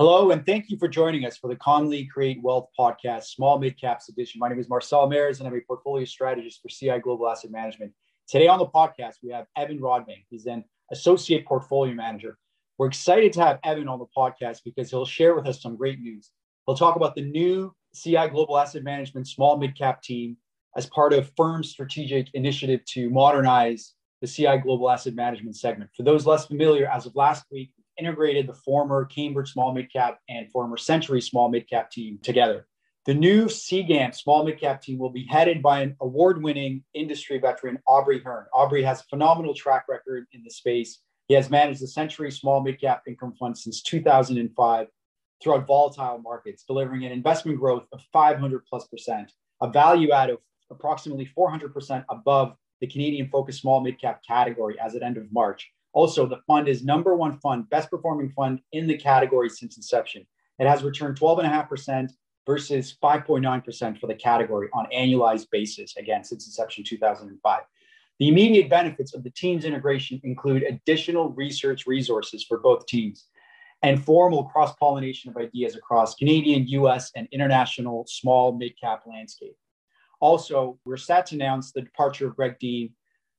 Hello, and thank you for joining us for the Conley Create Wealth Podcast, Small Mid Caps Edition. My name is Marcel Mares, and I'm a portfolio strategist for CI Global Asset Management. Today on the podcast, we have Evan Rodbank. He's an associate portfolio manager. We're excited to have Evan on the podcast because he'll share with us some great news. He'll talk about the new CI Global Asset Management Small Mid Cap team as part of firm's strategic initiative to modernize the CI Global Asset Management segment. For those less familiar, as of last week, integrated the former Cambridge small midcap and former Century small midcap team together. The new CGAM small midcap team will be headed by an award winning industry veteran, Aubrey Hearn. Aubrey has a phenomenal track record in the space. He has managed the Century small midcap income fund since 2005 throughout volatile markets, delivering an investment growth of 500 plus percent, a value add of approximately 400 percent above the Canadian focused small midcap category as at end of March also, the fund is number one fund, best performing fund in the category since inception. It has returned 12.5% versus 5.9% for the category on annualized basis, again, since inception 2005. The immediate benefits of the team's integration include additional research resources for both teams and formal cross pollination of ideas across Canadian, US, and international small mid cap landscape. Also, we're set to announce the departure of Greg Dean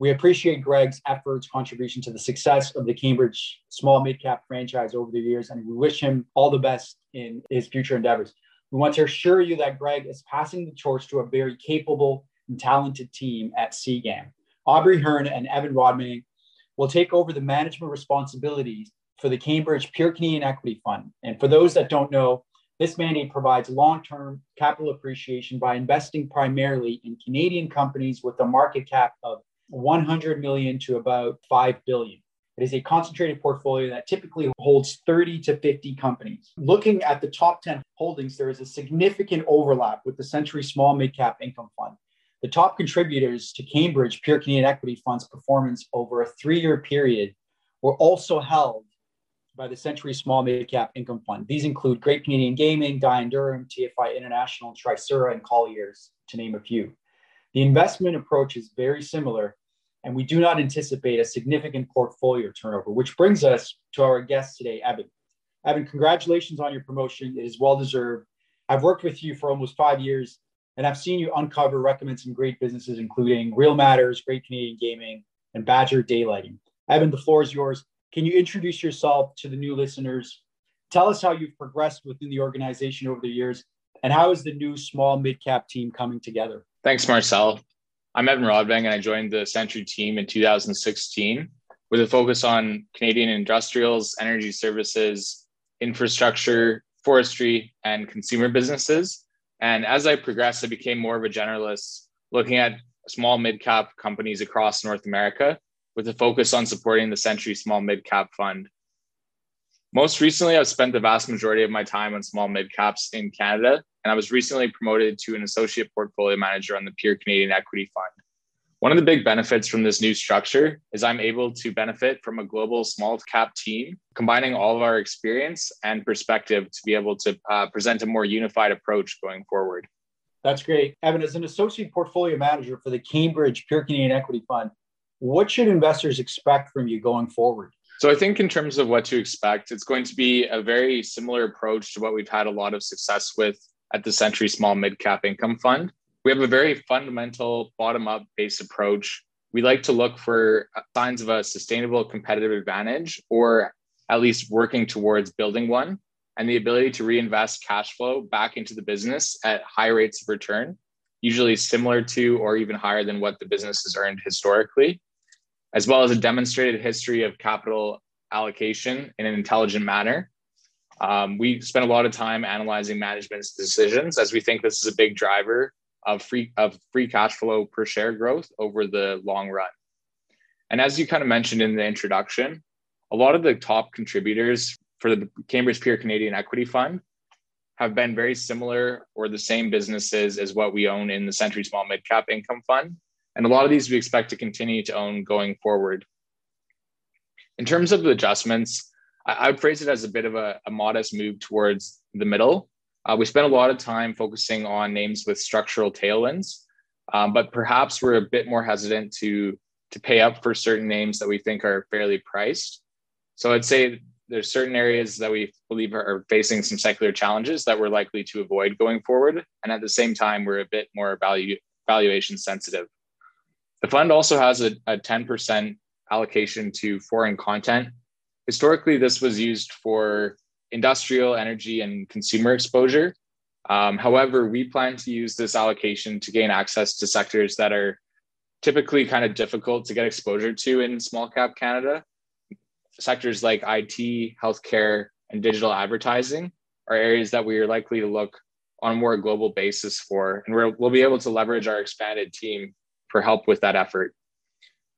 we appreciate Greg's efforts, contribution to the success of the Cambridge small mid cap franchise over the years, and we wish him all the best in his future endeavors. We want to assure you that Greg is passing the torch to a very capable and talented team at CGAM. Aubrey Hearn and Evan Rodman will take over the management responsibilities for the Cambridge Pure Canadian Equity Fund. And for those that don't know, this mandate provides long term capital appreciation by investing primarily in Canadian companies with a market cap of 100 million to about 5 billion. It is a concentrated portfolio that typically holds 30 to 50 companies. Looking at the top 10 holdings, there is a significant overlap with the Century Small Mid Cap Income Fund. The top contributors to Cambridge Pure Canadian Equity Fund's performance over a three year period were also held by the Century Small Mid Cap Income Fund. These include Great Canadian Gaming, Dye & Durham, TFI International, Trisura, and Colliers, to name a few. The investment approach is very similar, and we do not anticipate a significant portfolio turnover, which brings us to our guest today, Evan. Evan, congratulations on your promotion. It is well deserved. I've worked with you for almost five years, and I've seen you uncover, recommend some great businesses, including Real Matters, Great Canadian Gaming, and Badger Daylighting. Evan, the floor is yours. Can you introduce yourself to the new listeners? Tell us how you've progressed within the organization over the years, and how is the new small mid cap team coming together? Thanks, Marcel. I'm Evan Rodbank, and I joined the Century team in 2016 with a focus on Canadian industrials, energy services, infrastructure, forestry, and consumer businesses. And as I progressed, I became more of a generalist, looking at small mid cap companies across North America with a focus on supporting the Century Small Mid Cap Fund. Most recently, I've spent the vast majority of my time on small mid caps in Canada and I was recently promoted to an associate portfolio manager on the Pure Canadian Equity Fund. One of the big benefits from this new structure is I'm able to benefit from a global small cap team, combining all of our experience and perspective to be able to uh, present a more unified approach going forward. That's great. Evan, as an associate portfolio manager for the Cambridge Pure Canadian Equity Fund, what should investors expect from you going forward? So I think in terms of what to expect, it's going to be a very similar approach to what we've had a lot of success with at the Century Small Mid Cap Income Fund. We have a very fundamental bottom up based approach. We like to look for signs of a sustainable competitive advantage or at least working towards building one and the ability to reinvest cash flow back into the business at high rates of return, usually similar to or even higher than what the business has earned historically, as well as a demonstrated history of capital allocation in an intelligent manner um, we spend a lot of time analyzing management's decisions as we think this is a big driver of free of free cash flow per share growth over the long run. And as you kind of mentioned in the introduction, a lot of the top contributors for the Cambridge Pure Canadian Equity Fund have been very similar or the same businesses as what we own in the Century Small Mid Cap Income Fund. And a lot of these we expect to continue to own going forward. In terms of the adjustments, I, would phrase it as a bit of a, a modest move towards the middle. Uh, we spent a lot of time focusing on names with structural tailwinds, um, but perhaps we're a bit more hesitant to to pay up for certain names that we think are fairly priced. So I'd say there's certain areas that we believe are facing some secular challenges that we're likely to avoid going forward. And at the same time, we're a bit more value valuation sensitive. The fund also has a, a 10% allocation to foreign content. Historically, this was used for industrial, energy, and consumer exposure. Um, however, we plan to use this allocation to gain access to sectors that are typically kind of difficult to get exposure to in small cap Canada. Sectors like IT, healthcare, and digital advertising are areas that we are likely to look on a more global basis for, and we will be able to leverage our expanded team for help with that effort.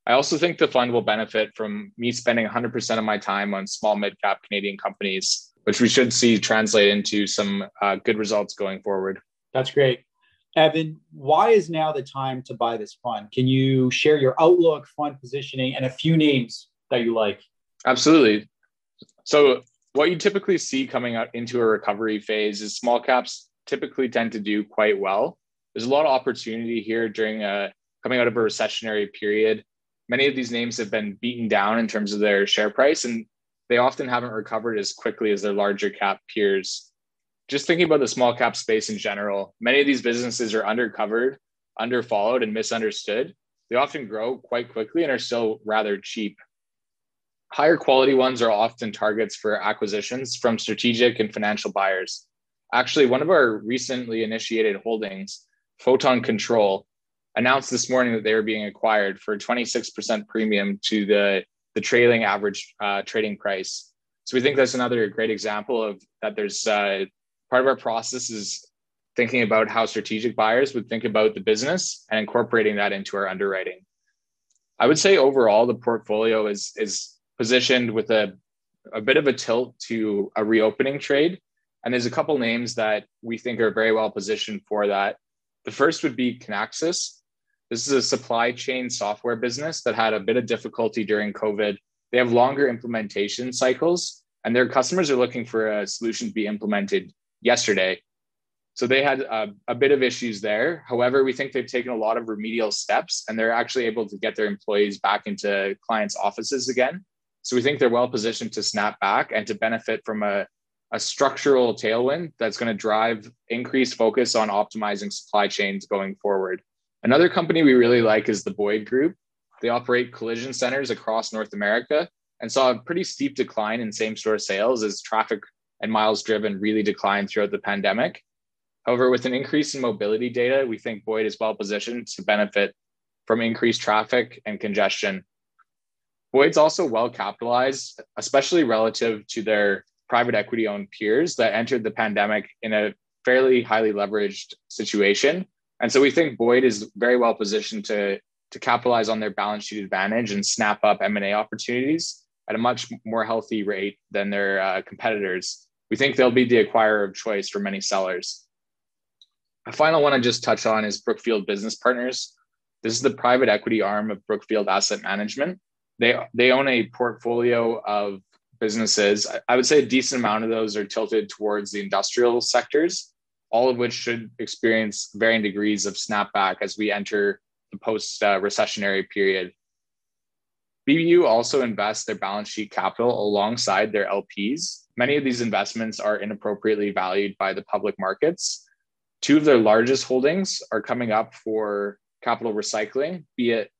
I also think the fund will benefit from me spending 100% of my time on small mid cap Canadian companies, which we should see translate into some uh, good results going forward. That's great. Evan, why is now the time to buy this fund? Can you share your outlook, fund positioning, and a few names that you like? Absolutely. So, what you typically see coming out into a recovery phase is small caps typically tend to do quite well. There's a lot of opportunity here during a coming out of a recessionary period. Many of these names have been beaten down in terms of their share price, and they often haven't recovered as quickly as their larger cap peers just thinking about the small cap space in general, many of these businesses are undercovered, underfollowed, and misunderstood. They often grow quite quickly and are still rather cheap. Higher quality ones are often targets for acquisitions from strategic and financial buyers. Actually, one of our recently initiated holdings, Photon Control, announced this morning that they were being acquired for a 26% premium to the, the trailing average uh, trading price. So we think that's another great example of that there's uh, part of our process is thinking about how strategic buyers would think about the business and incorporating that into our underwriting. I would say overall the portfolio is is positioned with a a bit of a tilt to a reopening trade. And there's a couple names that we think are very well positioned for that. The first would be Kinaxis. This is a supply chain software business that had a bit of difficulty during COVID. They have longer implementation cycles, and their customers are looking for a solution to be implemented yesterday. So they had a, a, bit of issues there. However, we think they've taken a lot of remedial steps and they're actually able to get their employees back into clients' offices again. So we think they're well positioned to snap back and to benefit from a, a structural tailwind that's going to drive increased focus on optimizing supply chains going forward. Another company we really like is the Boyd Group. They operate collision centers across North America and saw a pretty steep decline in same store sales as traffic and miles driven really declined throughout the pandemic. However, with an increase in mobility data, we think Boyd is well positioned to benefit from increased traffic and congestion. Boyd's also well capitalized, especially relative to their private equity owned peers that entered the pandemic in a fairly highly leveraged situation. And so we think Boyd is very well positioned to, to capitalize on their balance sheet advantage and snap up M&A opportunities at a much more healthy rate than their uh, competitors we think they'll be the acquirer of choice for many sellers. A final one I just touch on is Brookfield Business Partners. This is the private equity arm of Brookfield Asset Management. They, they own a portfolio of businesses. I would say a decent amount of those are tilted towards the industrial sectors, all of which should experience varying degrees of snapback as we enter the post uh, recessionary period. BBU also invests their balance sheet capital alongside their LPs Many of these investments are inappropriately valued by the public markets. Two of their largest holdings are coming up for capital recycling, be it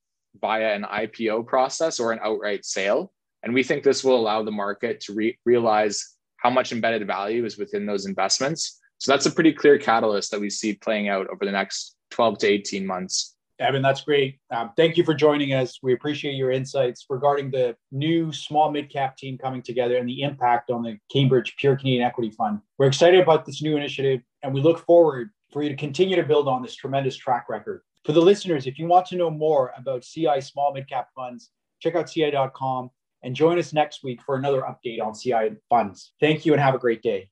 via an IPO process or an outright sale. And we think this will allow the market to re- realize how much embedded value is within those investments. So that's a pretty clear catalyst that we see playing out over the next 12 to 18 months. Evan, that's great. Um, thank you for joining us. We appreciate your insights regarding the new small mid cap team coming together and the impact on the Cambridge Pure Canadian Equity Fund. We're excited about this new initiative and we look forward for you to continue to build on this tremendous track record. For the listeners, if you want to know more about CI small mid cap funds, check out CI.com and join us next week for another update on CI funds. Thank you and have a great day.